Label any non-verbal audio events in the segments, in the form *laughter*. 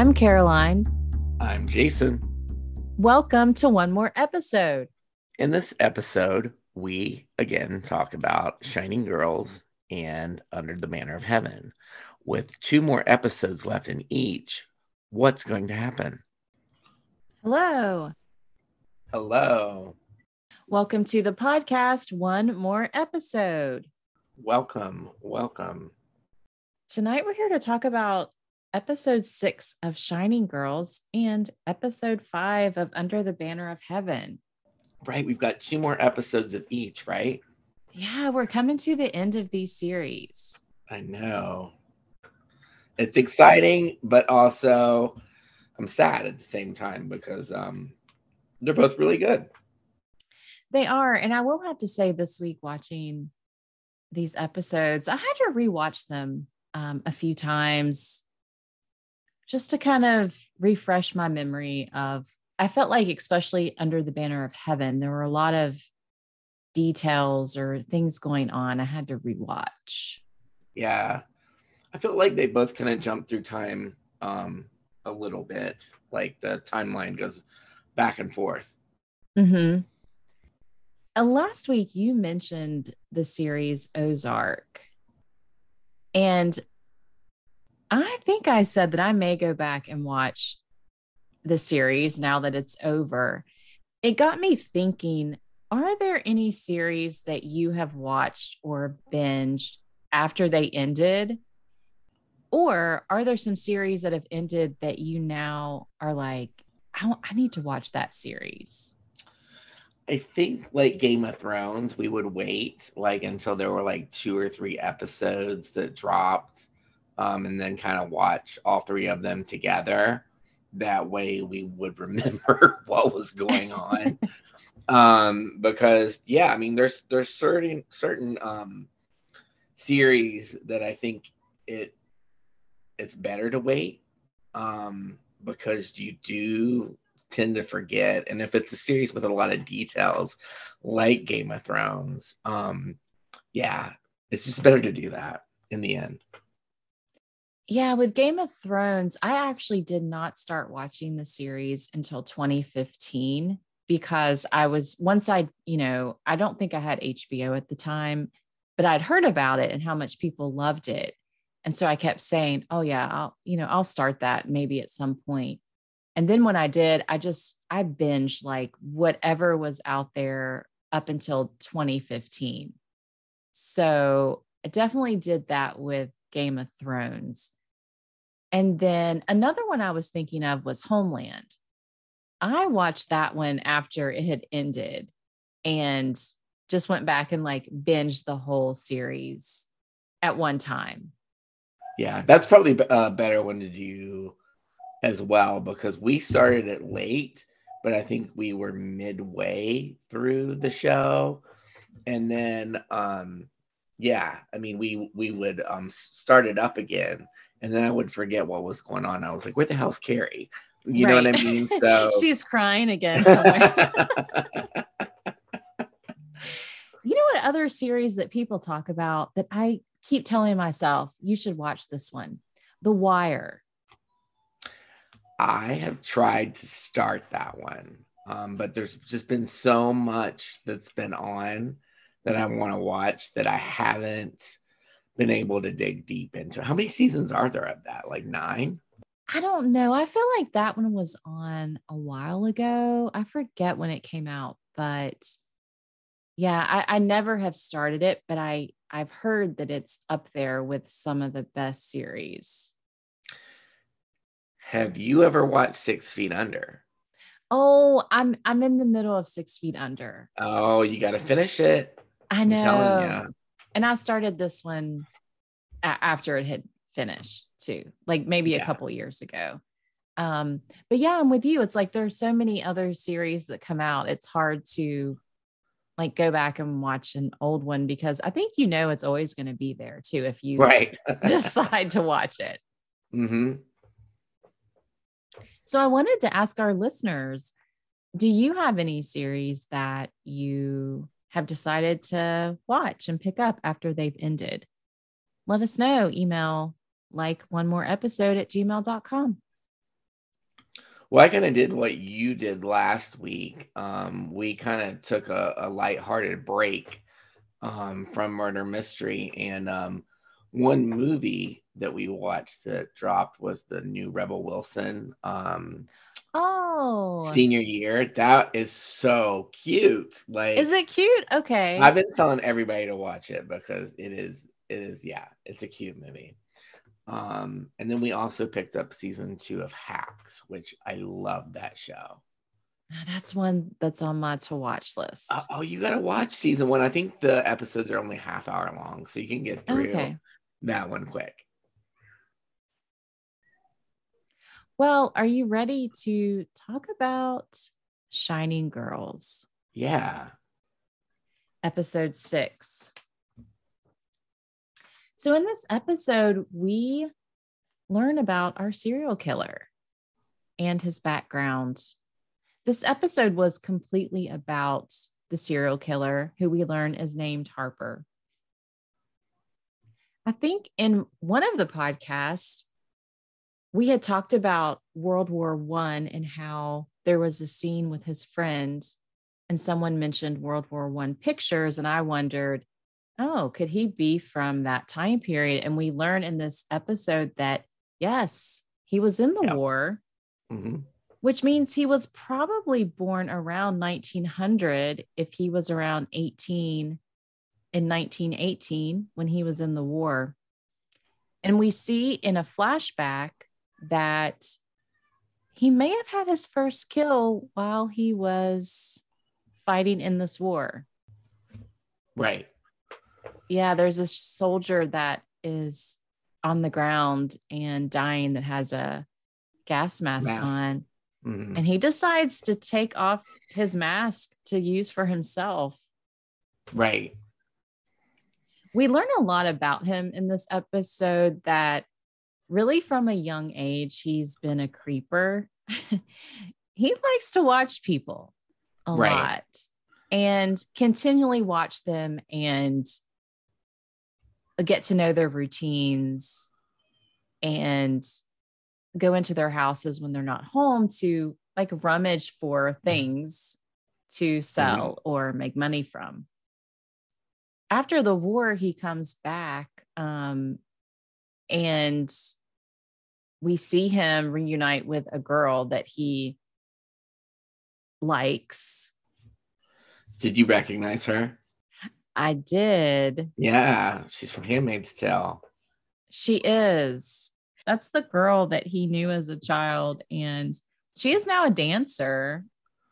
I'm Caroline. I'm Jason. Welcome to one more episode. In this episode, we again talk about Shining Girls and Under the Banner of Heaven. With two more episodes left in each, what's going to happen? Hello. Hello. Welcome to the podcast, one more episode. Welcome. Welcome. Tonight, we're here to talk about episode six of Shining Girls and episode five of Under the Banner of Heaven. Right. We've got two more episodes of each, right? Yeah, we're coming to the end of these series. I know. It's exciting, but also I'm sad at the same time because um, they're both really good. They are. And I will have to say, this week, watching these episodes, I had to rewatch them um, a few times just to kind of refresh my memory of I felt like especially under the banner of heaven there were a lot of details or things going on I had to rewatch. Yeah. I felt like they both kind of jump through time um a little bit. Like the timeline goes back and forth. Mhm. Uh, last week you mentioned the series Ozark. And I think I said that I may go back and watch the series now that it's over. It got me thinking are there any series that you have watched or binged after they ended? Or are there some series that have ended that you now are like, I, I need to watch that series? I think like Game of Thrones, we would wait like until there were like two or three episodes that dropped um, and then kind of watch all three of them together. That way we would *laughs* remember what was going on. *laughs* um, because yeah, I mean there's there's certain certain um series that I think it it's better to wait um because you do tend to forget and if it's a series with a lot of details like Game of Thrones um yeah it's just better to do that in the end yeah, with Game of Thrones, I actually did not start watching the series until 2015 because I was once I, you know, I don't think I had HBO at the time, but I'd heard about it and how much people loved it. And so I kept saying, "Oh yeah, I'll, you know, I'll start that maybe at some point." And then when I did, I just I binged like whatever was out there up until 2015. So I definitely did that with Game of Thrones. And then another one I was thinking of was Homeland. I watched that one after it had ended and just went back and like binged the whole series at one time. Yeah, that's probably a uh, better one to do as well because we started it late, but I think we were midway through the show. And then um yeah, I mean we we would um start it up again and then I would forget what was going on. I was like, where the hell's Carrie? You right. know what I mean? *laughs* So she's crying again. *laughs* you know what other series that people talk about that I keep telling myself, you should watch this one The Wire. I have tried to start that one, um, but there's just been so much that's been on that I want to watch that I haven't been able to dig deep into. How many seasons are there of that? Like nine? I don't know. I feel like that one was on a while ago. I forget when it came out, but yeah, I, I never have started it, but I I've heard that it's up there with some of the best series. Have you ever watched Six Feet Under? Oh, I'm I'm in the middle of Six Feet Under. Oh, you got to finish it. I know and I started this one a- after it had finished too, like maybe yeah. a couple years ago. Um, but yeah, I'm with you. It's like there's so many other series that come out. It's hard to like go back and watch an old one because I think you know it's always going to be there too if you right. *laughs* decide to watch it. Mm-hmm. So I wanted to ask our listeners, do you have any series that you have decided to watch and pick up after they've ended. Let us know. Email like one more episode at gmail.com. Well, I kind of did what you did last week. Um, we kind of took a, a lighthearted break um, from murder mystery, and um, one movie that we watched that dropped was the new Rebel Wilson. Um, oh, senior year. That is so cute. Like, is it cute? Okay, I've been telling everybody to watch it because it is. It is. Yeah, it's a cute movie. Um, and then we also picked up season two of Hacks, which I love that show. That's one that's on my to watch list. Uh, oh, you got to watch season one. I think the episodes are only half hour long, so you can get through okay. that one quick. Well, are you ready to talk about Shining Girls? Yeah. Episode six. So, in this episode, we learn about our serial killer and his background. This episode was completely about the serial killer, who we learn is named Harper. I think in one of the podcasts, we had talked about World War One and how there was a scene with his friend, and someone mentioned World War One pictures, and I wondered oh, could he be from that time period? And we learn in this episode that, yes, he was in the yep. war, mm-hmm. which means he was probably born around 1900 if he was around 18 in 1918 when he was in the war. And we see in a flashback that he may have had his first kill while he was fighting in this war. Right yeah, there's a soldier that is on the ground and dying that has a gas mask, mask. on. Mm-hmm. And he decides to take off his mask to use for himself. Right. We learn a lot about him in this episode that really from a young age, he's been a creeper. *laughs* he likes to watch people a right. lot and continually watch them and get to know their routines and go into their houses when they're not home to like rummage for things to sell mm-hmm. or make money from. After the war, he comes back um, and we see him reunite with a girl that he likes. Did you recognize her? I did. Yeah, she's from Handmaid's Tale. She is. That's the girl that he knew as a child. And she is now a dancer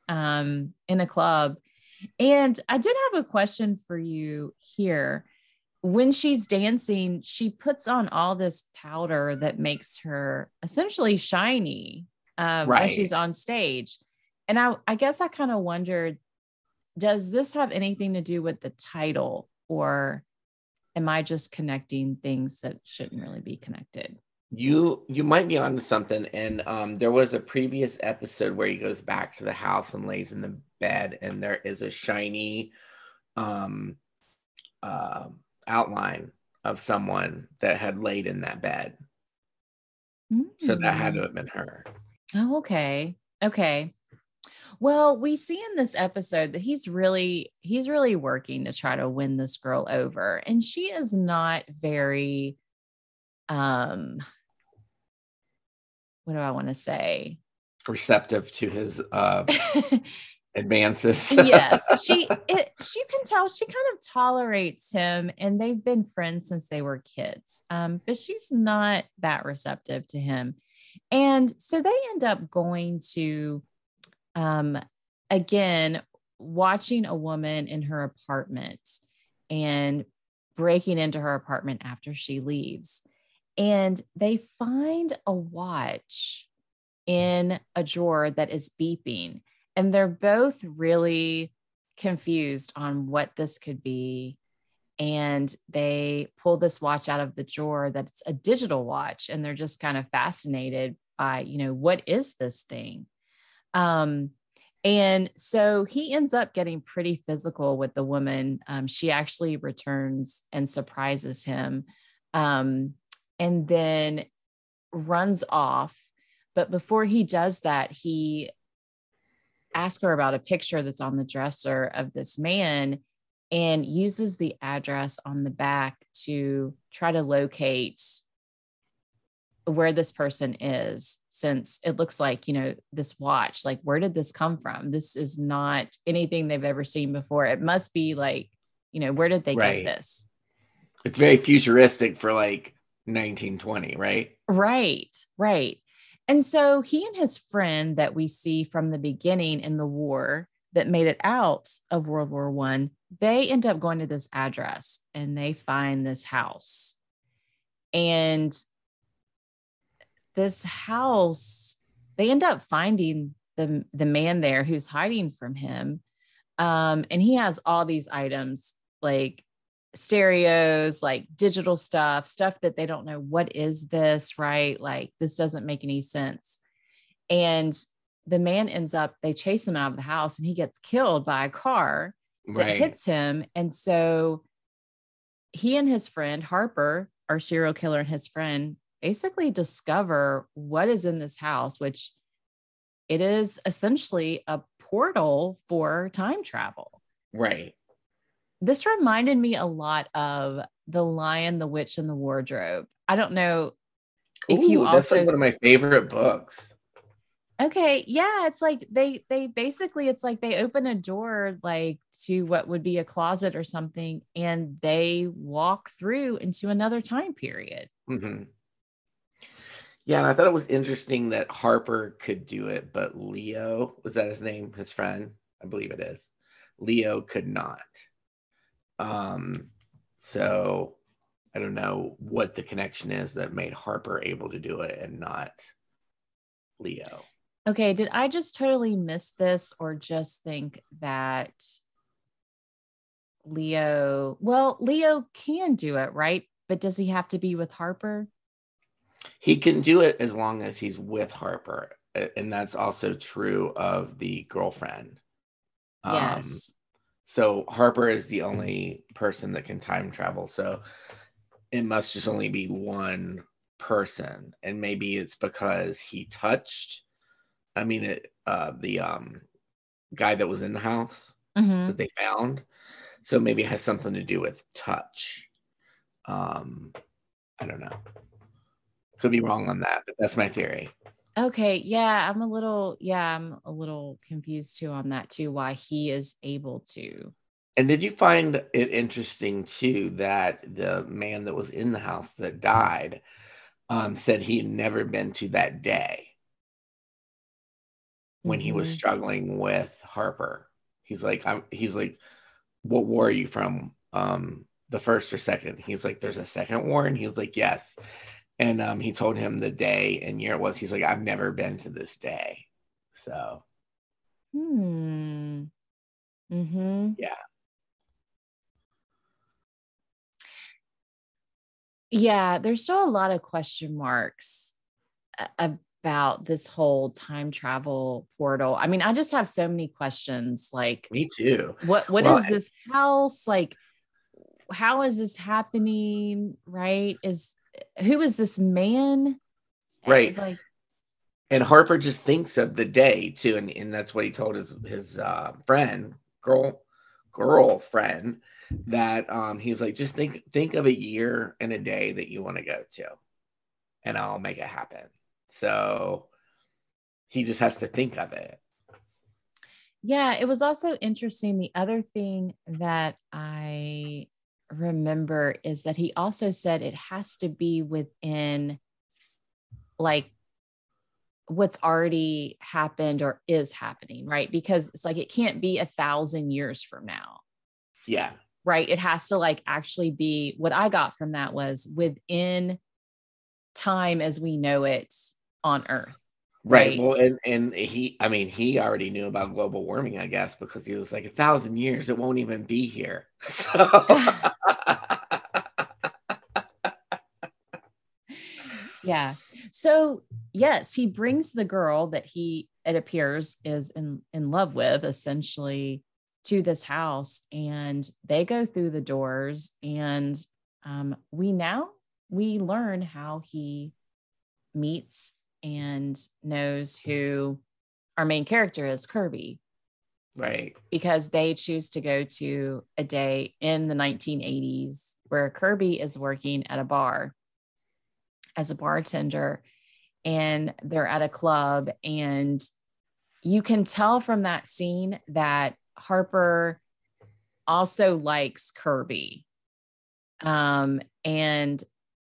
um, in a club. And I did have a question for you here. When she's dancing, she puts on all this powder that makes her essentially shiny um, right. when she's on stage. And I, I guess I kind of wondered does this have anything to do with the title or am I just connecting things that shouldn't really be connected? You you might be onto something. And um, there was a previous episode where he goes back to the house and lays in the bed, and there is a shiny um, uh, outline of someone that had laid in that bed. Mm. So that had to hmm. have been her. Oh, okay. Okay. Well, we see in this episode that he's really he's really working to try to win this girl over and she is not very um what do I want to say? receptive to his uh *laughs* advances. yes, she *laughs* it, she can tell she kind of tolerates him and they've been friends since they were kids. Um but she's not that receptive to him. And so they end up going to um, again, watching a woman in her apartment and breaking into her apartment after she leaves. And they find a watch in a drawer that is beeping. And they're both really confused on what this could be. And they pull this watch out of the drawer that's a digital watch. And they're just kind of fascinated by, you know, what is this thing? Um, and so he ends up getting pretty physical with the woman. Um, she actually returns and surprises him um, and then runs off. but before he does that, he asks her about a picture that's on the dresser of this man and uses the address on the back to try to locate where this person is since it looks like you know this watch like where did this come from? This is not anything they've ever seen before. It must be like you know where did they Right. get this? It's very futuristic for like 1920, right? right right. And so he and his friend that we see from the beginning in the war that made it out of world war one they end up going to this address and they find this house. And this house they end up finding the the man there who's hiding from him um and he has all these items like stereos like digital stuff stuff that they don't know what is this right like this doesn't make any sense and the man ends up they chase him out of the house and he gets killed by a car that Right. hits him. And so he and his friend, Harper, our serial killer and his friend, basically discover what is in this house, which it is essentially a portal for time travel. Right. This reminded me a lot of The Lion, the Witch, and the Wardrobe. I don't know if you Ooh, that's like one of my favorite books. Okay, yeah, it's like they they basically it's like they open a door like to what would be a closet or something and they walk through into another time period. hmm Yeah, and I thought it was interesting that Harper could do it, but Leo, was that his name? His friend? I believe it is. Leo could not. Um, so I don't know what the connection is that made Harper able to do it and not Leo. Okay, did I just totally miss this or just think that Leo, well, Leo can do it, right? But does he have to be with Harper? He can do it as long as he's with Harper. And that's also true of the girlfriend. Um, yes. So Harper is the only person that can time travel. So it must just only be one person. And maybe it's because he touched, I mean, it, uh, the um, guy that was in the house Mhm. that they found. So maybe it has something to do with touch. Um, I don't know. Could be wrong on that, but that's my theory. Okay, yeah, I'm a little, yeah, I'm a little confused too on that too, why he is able to. And did you find it interesting too that the man that was in the house that died um, said he had never been to that day when he was Mhm. struggling with Harper? He's like, I'm, he's like, what war are you from? Um, the first or second? He's like, there's a second war, and he was like, yes. And um, he told him the day and year it was. He's like, I've never been to this day. So Hmm. Mm-hmm. Yeah. Yeah, there's still a lot of question marks about this whole time travel portal. I mean, I just have so many questions. Like, me too. what what is Well, this house? Like, how is this happening? Right? Is who is this man? Right. Like, and Harper just thinks of the day too, and, and that's what he told his his uh, friend, girl, girlfriend, that um, he's like, just think think of a year and a day that you want to go to, and I'll make it happen. So he just has to think of it. Yeah, it was also interesting. The other thing that I remember is that he also said it has to be within like what's already happened or is happening, right? Because it's like it can't be a thousand years from now, Yeah, right? It has to like actually be what I got from that was within time as we know it on Earth. right. Right. Well, and and he, I mean, he already knew about global warming, I guess, because he was like a thousand years, it won't even be here. *laughs* So. *laughs* Yeah. So, yes, he brings the girl that he, it appears, is in, in love with essentially to this house and they go through the doors and um, we now we learn how he meets and knows who our main character is, Kirby. Right. Because they choose to go to a day in the 1980s where Kirby is working at a bar as a bartender and they're at a club and you can tell from that scene that Harper also likes Kirby. Um, and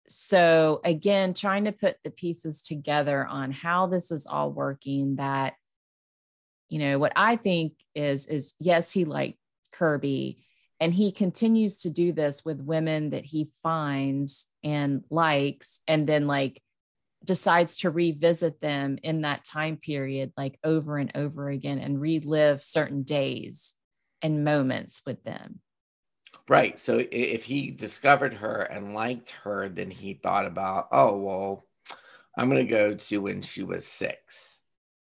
so, again, trying to put the pieces together on how this is all working, that, you know, what I think is, is yes, he liked Kirby and he continues to do this with women that he finds and likes, and then like decides to revisit them in that time period, like over and over again, and relive certain days and moments with them. Right. So if he discovered her and liked her, then he thought about, oh, well, I'm going to go to when she was six.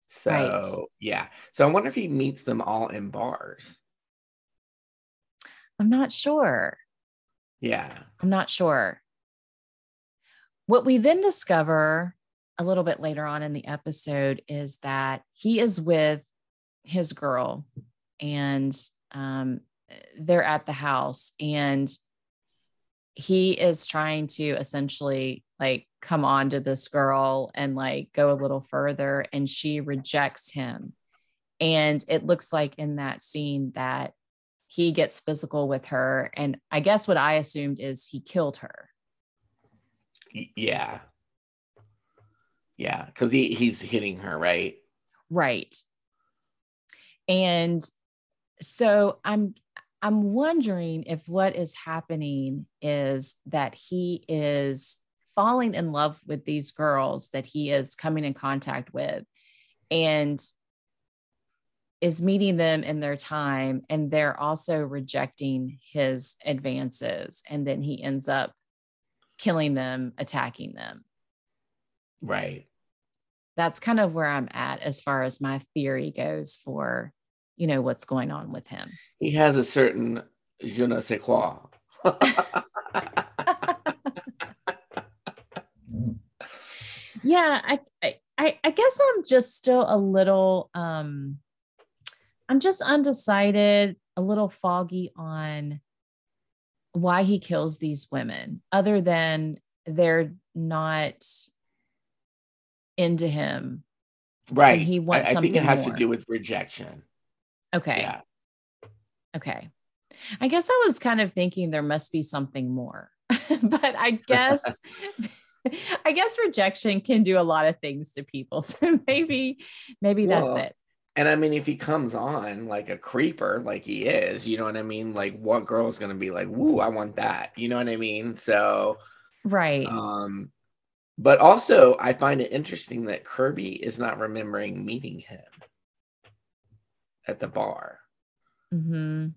So, right. yeah. So I wonder if he meets them all in bars. I'm not sure. Yeah. I'm not sure. What we then discover a little bit later on in the episode is that he is with his girl and um, they're at the house and he is trying to essentially like come on to this girl and like go a little further and she rejects him and it looks like in that scene that he gets physical with her and i guess what i assumed is he killed her. Yeah. Yeah because he, he's hitting her right? Right. And so i'm i'm wondering if what is happening is that he is falling in love with these girls that he is coming in contact with and is meeting them in their time and they're also rejecting his advances and then he ends up killing them attacking them. Right. That's kind of where i'm at as far as my theory goes for you know what's going on with him. He has a certain je ne sais quoi. *laughs* Yeah I, I i guess i'm just still a little um I'm just undecided, a little foggy on why he kills these women, other than they're not into him. Right. He wants I, I think it has more. to do with rejection. Okay. Yeah. Okay. I guess I was kind of thinking there must be something more, *laughs* but I *laughs* guess. I guess rejection can do a lot of things to people. *laughs* So maybe, maybe well, that's it. And I mean, if he comes on like a creeper, like he is, you know what I mean? Like, what girl is gonna be like, "Woo, I want that"? You know what I mean? So, right. Um, but also, I find it interesting that Kirby is not remembering meeting him at the bar. Mm-hmm.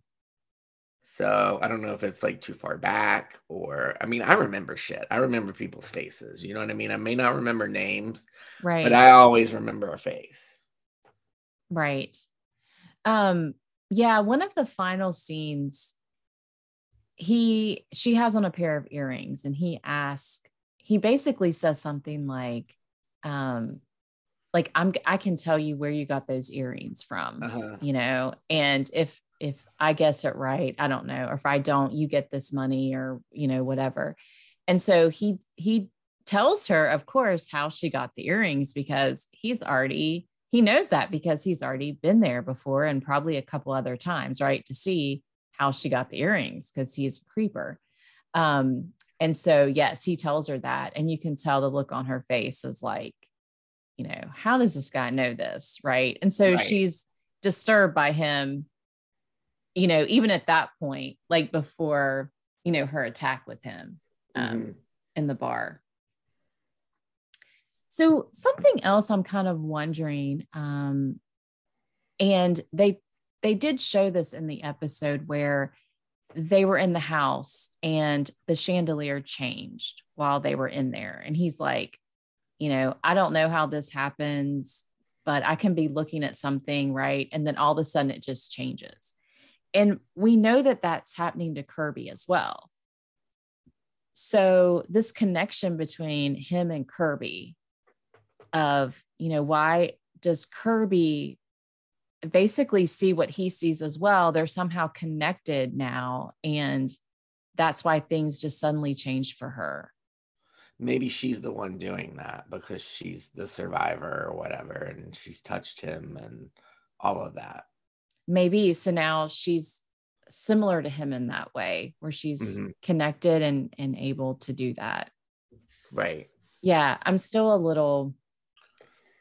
So I don't know if it's like too far back or I mean I remember shit. I remember people's faces. You know what I mean? I may not remember names, right? But I always remember a face. Right. Um, yeah, one of the final scenes, he she has on a pair of earrings and he asks, he basically says something like, um, like I'm I can tell you where you got those earrings from, uh-huh. you know, and if if I guess it right, I don't know, or if I don't, you get this money or you know, whatever. And so he he tells her, of course, how she got the earrings because he's already he knows that because he's already been there before and probably a couple other times, right? To see how she got the earrings because he's a creeper. Um, and so, yes, he tells her that. And you can tell the look on her face is like, you know, how does this guy know this? Right. And so right. she's disturbed by him, you know, even at that point, like before, you know, her attack with him um, mm-hmm. in the bar. So something else I'm kind of wondering, um, and they they did show this in the episode where they were in the house and the chandelier changed while they were in there, and he's like, you know, I don't know how this happens, but I can be looking at something right, and then all of a sudden it just changes, and we know that that's happening to Kirby as well. So this connection between him and Kirby of, you know, why does Kirby basically see what he sees as well? They're somehow connected now. And that's why things just suddenly changed for her. Maybe she's the one doing that because she's the survivor or whatever, and she's touched him and all of that. Maybe. So now she's similar to him in that way, where she's Mhm. connected and, and able to do that. Right. yeah, I'm still a little,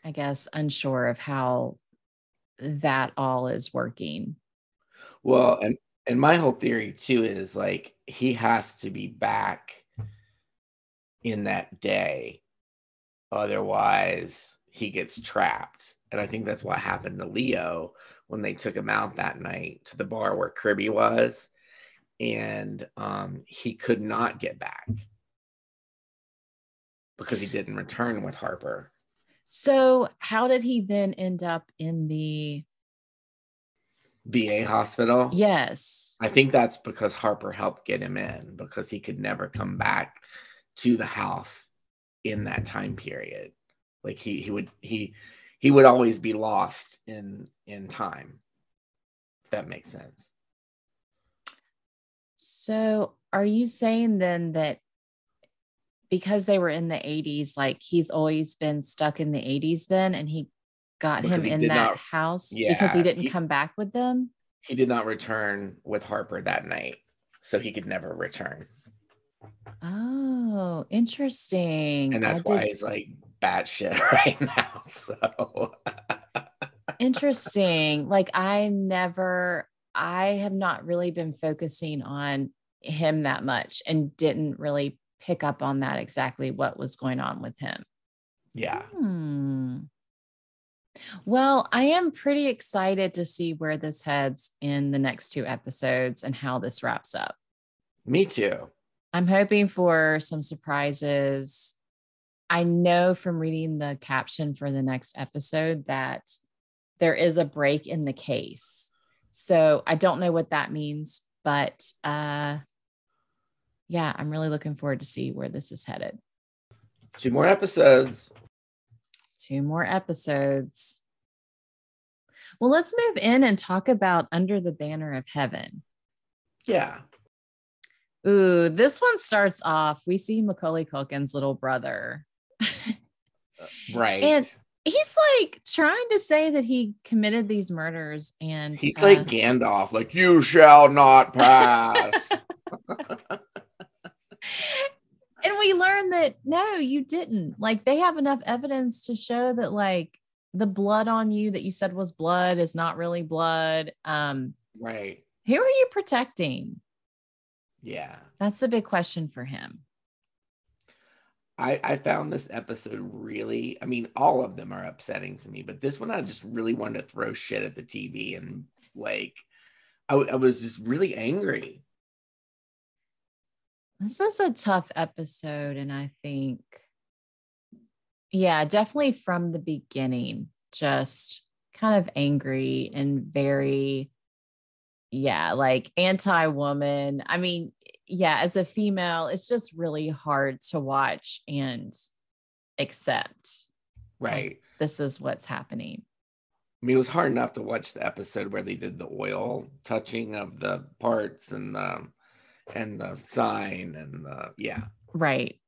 I guess, unsure of how that all is working. Well, and and my whole theory too is like he has to be back in that day, otherwise he gets trapped. And I think that's what happened to Leo when they took him out that night to the bar where Kirby was, and um, he could not get back because he didn't return with Harper. So, how did he then end up in the? VA hospital. Yes. I think that's because Harper helped get him in because he could never come back to the house in that time period. Like he he would he he would always be lost in in time. If that makes sense. So, are you saying then that because they were in the 80s, like he's always been stuck in the 80s then and he got Because him he in that not- house Yeah, because he didn't he- come back with them? He did not return with Harper that night, so he could never return. Oh, interesting. And I that's why did- he's like batshit *laughs* right now. So *laughs* interesting. Like I never, I have not really been focusing on him that much and didn't really pick up on that exactly what was going on with him. yeah. Hmm. Well, I am pretty excited to see where this heads in the next two episodes and how this wraps up. Me too. I'm hoping for some surprises. I know from reading the caption for the next episode that there is a break in the case. So I don't know what that means, but uh yeah, I'm really looking forward to see where this is headed. Two more episodes. Two more episodes. Well, let's move in and talk about Under the Banner of Heaven. Yeah. Ooh, this one starts off. We see Macaulay Culkin's little brother. Right. And he's like trying to say that he committed these murders and He's uh, like Gandalf, like you shall not pass. *laughs* and we learn that no you didn't like they have enough evidence to show that like the blood on you that you said was blood is not really blood um right. who are you protecting Yeah. that's the big question for him I, I found this episode really, I mean, all of them are upsetting to me, but this one I just really wanted to throw shit at the TV and like, I was just really angry. This is a tough episode and i think yeah definitely from the beginning just kind of angry and very yeah like anti-woman i mean yeah as a female it's just really hard to watch and accept Right. this is what's happening I mean, it was hard enough to watch the episode where they did the oil touching of the parts and the and the sign and the yeah. Right.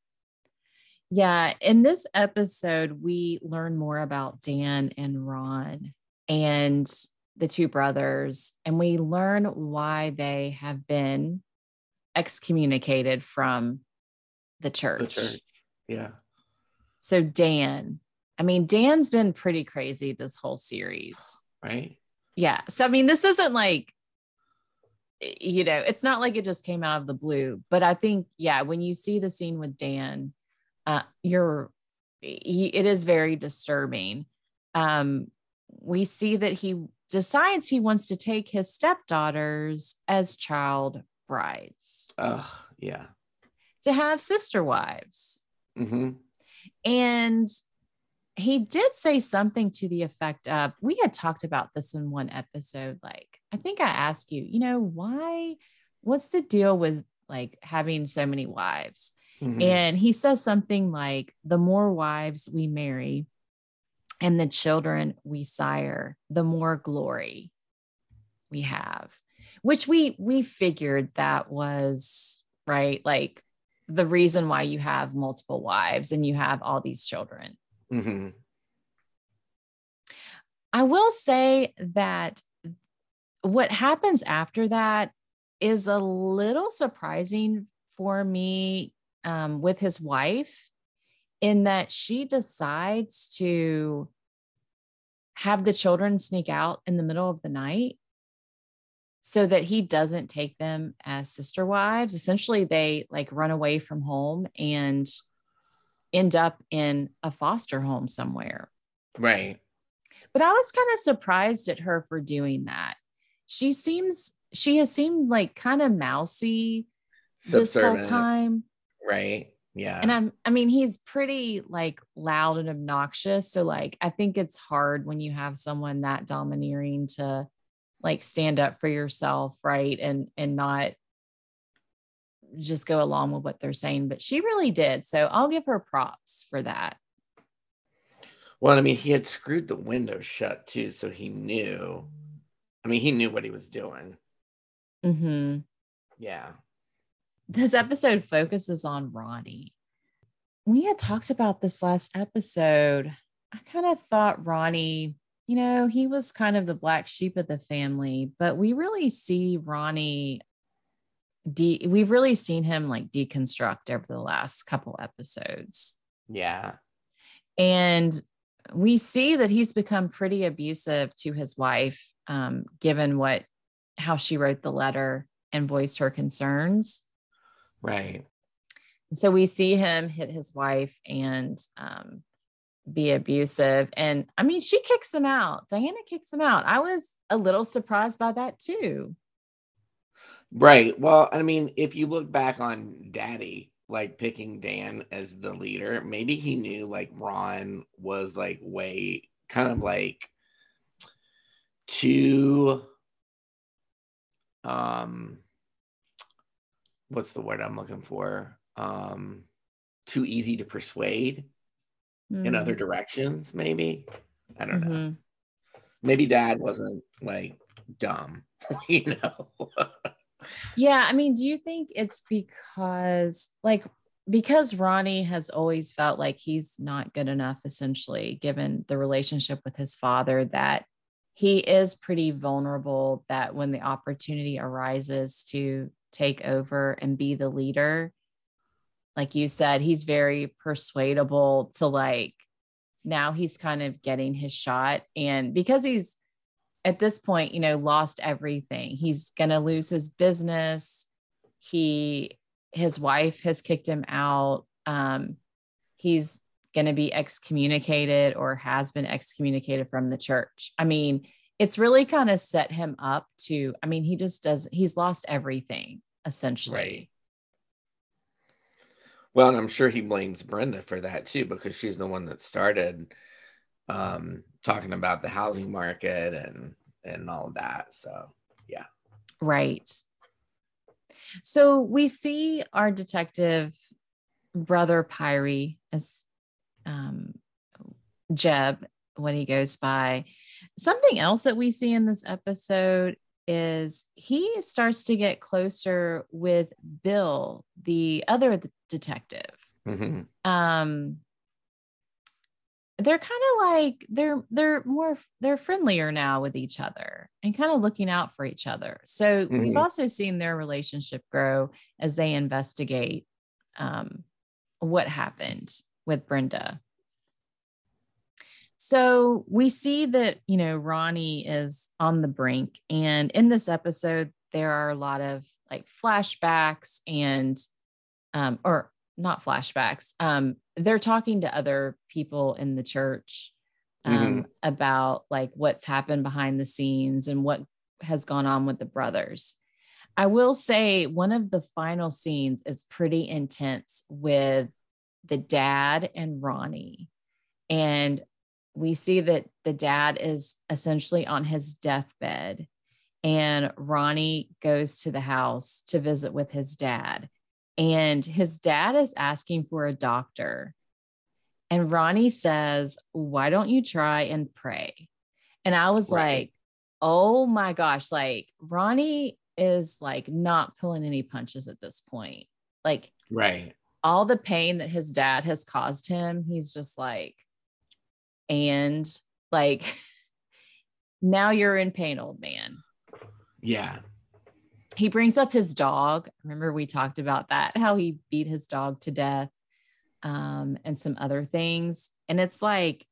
Yeah. In this episode, we learn more about Dan and Ron and the two brothers, and we learn why they have been excommunicated from the church. The church. Yeah. So, Dan, I mean, Dan's been pretty crazy this whole series. Right. Yeah. So, I mean, this isn't like, you know, it's not like it just came out of the blue, but I think, yeah, when you see the scene with Dan, uh, you're, he, it is very disturbing. Um, we see that he decides he wants to take his stepdaughters as child brides Oh, Yeah. to have sister wives. Mm-hmm. And he did say something to the effect of we had talked about this in one episode. Like, I think I asked you, you know, why, what's the deal with like having so many wives? Mhm. And he says something like, the more wives we marry, and the children we sire, the more glory we have, which we we figured that was right, like the reason why you have multiple wives and you have all these children. Mm-hmm. I will say that what happens after that is a little surprising for me um, with his wife in that she decides to have the children sneak out in the middle of the night so that he doesn't take them as sister wives. Essentially, they like run away from home and end up in a foster home somewhere. Right. But I was kind of surprised at her for doing that. She seems, she has seemed like kind of mousy this whole time. Right. Yeah. And I'm, I mean, he's pretty like loud and obnoxious. So, like, I think it's hard when you have someone that domineering to like stand up for yourself right and and not just go along with what they're saying but she really did. So i'll give her props for that. Well i mean he had screwed the window shut too so he knew i mean he knew what he was doing. Mm-hmm. yeah. This episode focuses on ronnie. We had talked about this last episode. I kind of thought ronnie you know, he was kind of the black sheep of the family, but we really see Ronnie de- we've really seen him like deconstruct over the last couple episodes. Yeah. And we see that he's become pretty abusive to his wife, um, given what how she wrote the letter and voiced her concerns. Right. And so we see him hit his wife and um, be abusive. And I mean, she kicks him out. Diana kicks him out. I was a little surprised by that too. Right. Well, I mean, if you look back on Daddy, like picking Dan as the leader, maybe he knew like Ron was like way kind of like too um what's the word I'm looking for? Um too easy to persuade mm. in other mm. directions, maybe. I don't mm-hmm. know. Maybe dad wasn't like dumb, *laughs* you know. Yeah, I mean, do you think it's because like because Ronnie has always felt like he's not good enough, essentially, given the relationship with his father, that he is pretty vulnerable. That when the opportunity arises to take over and be the leader, like you said, he's very persuadable to like now he's kind of getting his shot. And because he's at this point, you know, lost everything, he's gonna lose his business. He his wife has kicked him out. Um, he's going to be excommunicated or has been excommunicated from the church. I mean, it's really kind of set him up to, I mean, he just does, he's lost everything essentially. Right. Well, and I'm sure he blames Brenda for that too, because she's the one that started um, talking about the housing market and and all of that. So yeah. Right. So we see our detective brother Pyre as um, Jeb when he goes by. Something else that we see in this episode is he starts to get closer with Bill, the other detective. Mm-hmm. Um, they're kind of like they're they're more they're friendlier now with each other and kind of looking out for each other. So mm-hmm. we've also seen their relationship grow as they investigate um, what happened with Brenda. So we see that, you know, Ronnie is on the brink. And in this episode, there are a lot of like flashbacks and, um, or not flashbacks. Um, they're talking to other people in the church um, mm-hmm. about like what's happened behind the scenes and what has gone on with the brothers. I will say one of the final scenes is pretty intense with the dad and Ronnie. And we see that the dad is essentially on his deathbed and Ronnie goes to the house to visit with his dad and his dad is asking for a doctor And Ronnie says, Why don't you try and pray? And I was right. like, Oh my gosh, like Ronnie is like not pulling any punches at this point. Like, right. All the pain that his dad has caused him, he's just like, and like, *laughs* now you're in pain, old man. Yeah. He brings up his dog. Remember, we talked about that, how he beat his dog to death um, and some other things. And it's like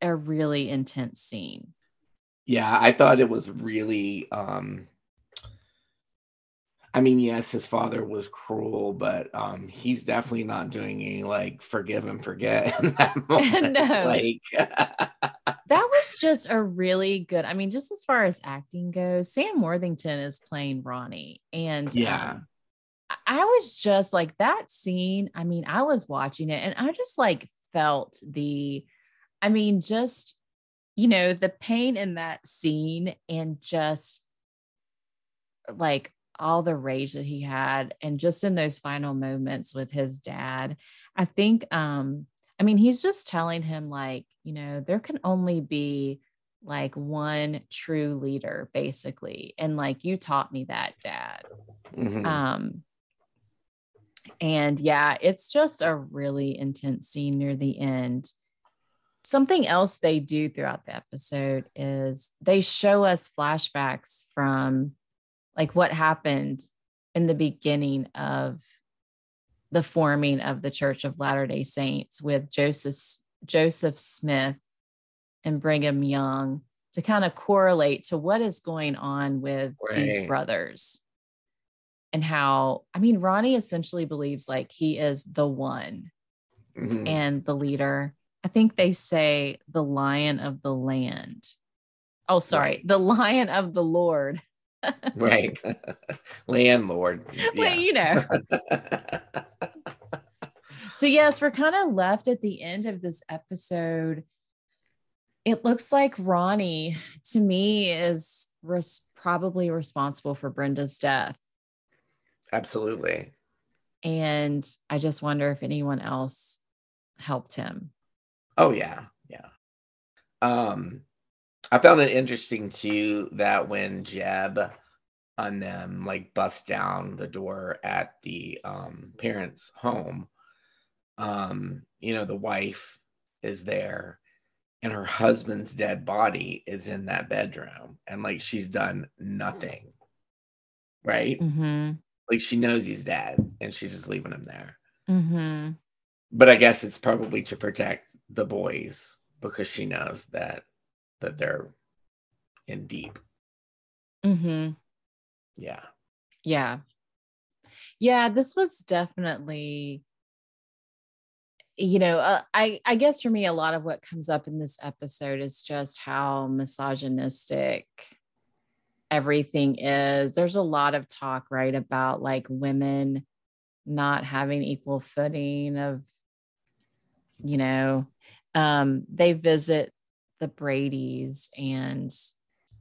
a really intense scene. Yeah, I thought it was really um I mean, yes, his father was cruel, but um, he's definitely not doing any like forgive and forget *laughs* in that *laughs* moment. no, like *laughs* that was just a really good. I mean, just as far as acting goes, Sam Worthington is playing Ronnie, and yeah, um, I was just like that scene. I mean, I was watching it, and I just like felt the, I mean, just you know, the pain in that scene, and just like all the rage that he had and just in those final moments with his dad i think um i mean he's just telling him like you know there can only be like one true leader basically and like you taught me that dad mm-hmm. um and yeah it's just a really intense scene near the end something else they do throughout the episode is they show us flashbacks from like what happened in the beginning of the forming of the Church of Latter-day Saints with Joseph Joseph Smith and Brigham Young to kind of correlate to what is going on with right. these brothers and how I mean Ronnie essentially believes like he is the one mm-hmm. and the leader. I think they say the lion of the land. Oh, sorry, right. the lion of the Lord right. *laughs* Landlord. Well, you know. so, yes, we're kind of left at the end of this episode. It looks like Ronnie, to me, is res- probably responsible for Brenda's death. Absolutely. And I just wonder if anyone else helped him. Oh, yeah. Yeah. Um, I found it interesting too that when Jeb on them like bust down the door at the um, parents' home, um, you know, the wife is there and her husband's dead body is in that bedroom and like she's done nothing. Right? Mm-hmm. Like she knows he's dead and she's just leaving him there. Mm-hmm. But I guess it's probably to protect the boys because she knows that that they're in deep. Mm-hmm. Yeah. Yeah. Yeah, this was definitely you know, uh, I I guess for me a lot of what comes up in this episode is just how misogynistic everything is. There's a lot of talk right about like women not having equal footing of you know, um they visit the Brady's and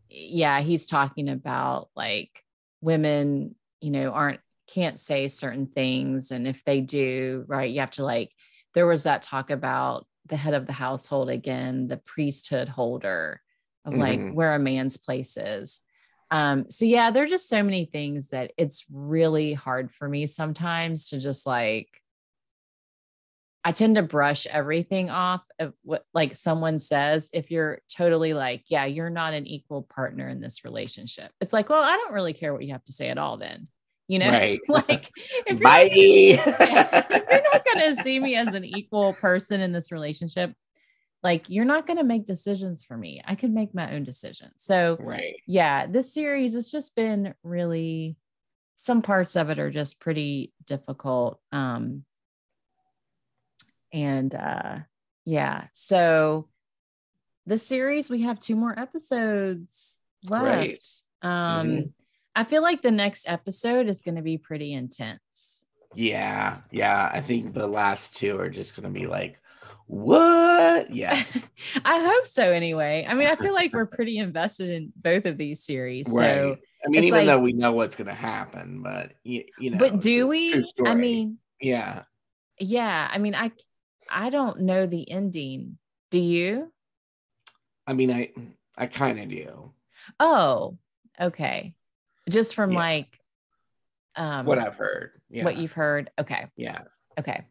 yeah, he's talking about like women, you know, aren't can't say certain things and if they do, right, you have to like there was that talk about the head of the household again, the priesthood holder of like mm-hmm. where a man's place is. Um, so yeah, there are just so many things that it's really hard for me sometimes to just like I tend to brush everything off of what like someone says if you're totally like, yeah, you're not an equal partner in this relationship. It's like, well, I don't really care what you have to say at all then. You know, right. *laughs* like if you're, *laughs* if you're not going to see me as an equal person in this relationship, like you're not going to make decisions for me. I could make my own decisions. So, right. yeah, this series has just been really some parts of it are just pretty difficult. Um, and uh yeah so the series we have two more episodes left. Right. um mm-hmm. i feel like the next episode is going to be pretty intense. Yeah yeah i think the last two are just going to be like what? Yeah. *laughs* I hope so anyway. I mean i feel like we're pretty invested in both of these series right. so i mean even like, though we know what's going to happen but you, you know but do we? i mean yeah. Yeah i mean i I don't know the ending. Do you? I mean, I I kind of do. Oh, okay. Just from Yeah. like um What I've heard. Yeah. what you've heard. Okay. yeah. Okay.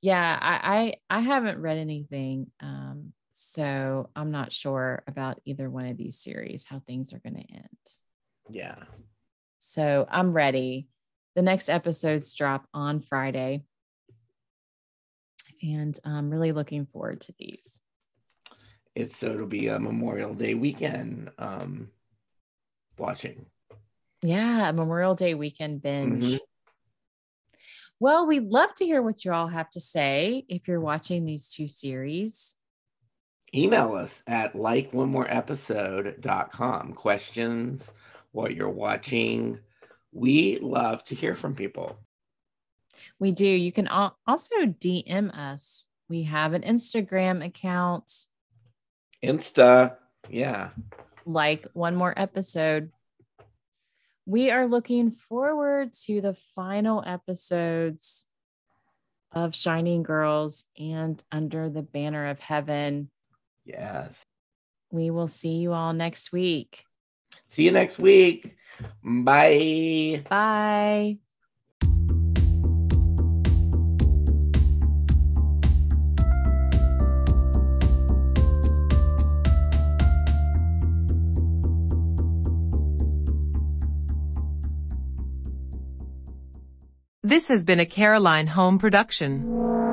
Yeah, I, I I haven't read anything. Um, so I'm not sure about either one of these series, how things are gonna end. Yeah. So I'm ready. The next episodes drop on Friday. And I'm really looking forward to these. It's so it'll be a Memorial Day weekend um watching. Yeah, a Memorial Day weekend binge. Mhm. Well, we'd love to hear what you all have to say if you're watching these two series. Email us at like one more episode.com. Questions, what you're watching. We love to hear from people. We do. You can also DM us. We have an Instagram account, Insta. Yeah. like one more episode. We are looking forward to the final episodes of Shining Girls and Under the Banner of Heaven. Yes. We will see you all next week. See you next week. Bye. Bye. This has been a Caroline Home production.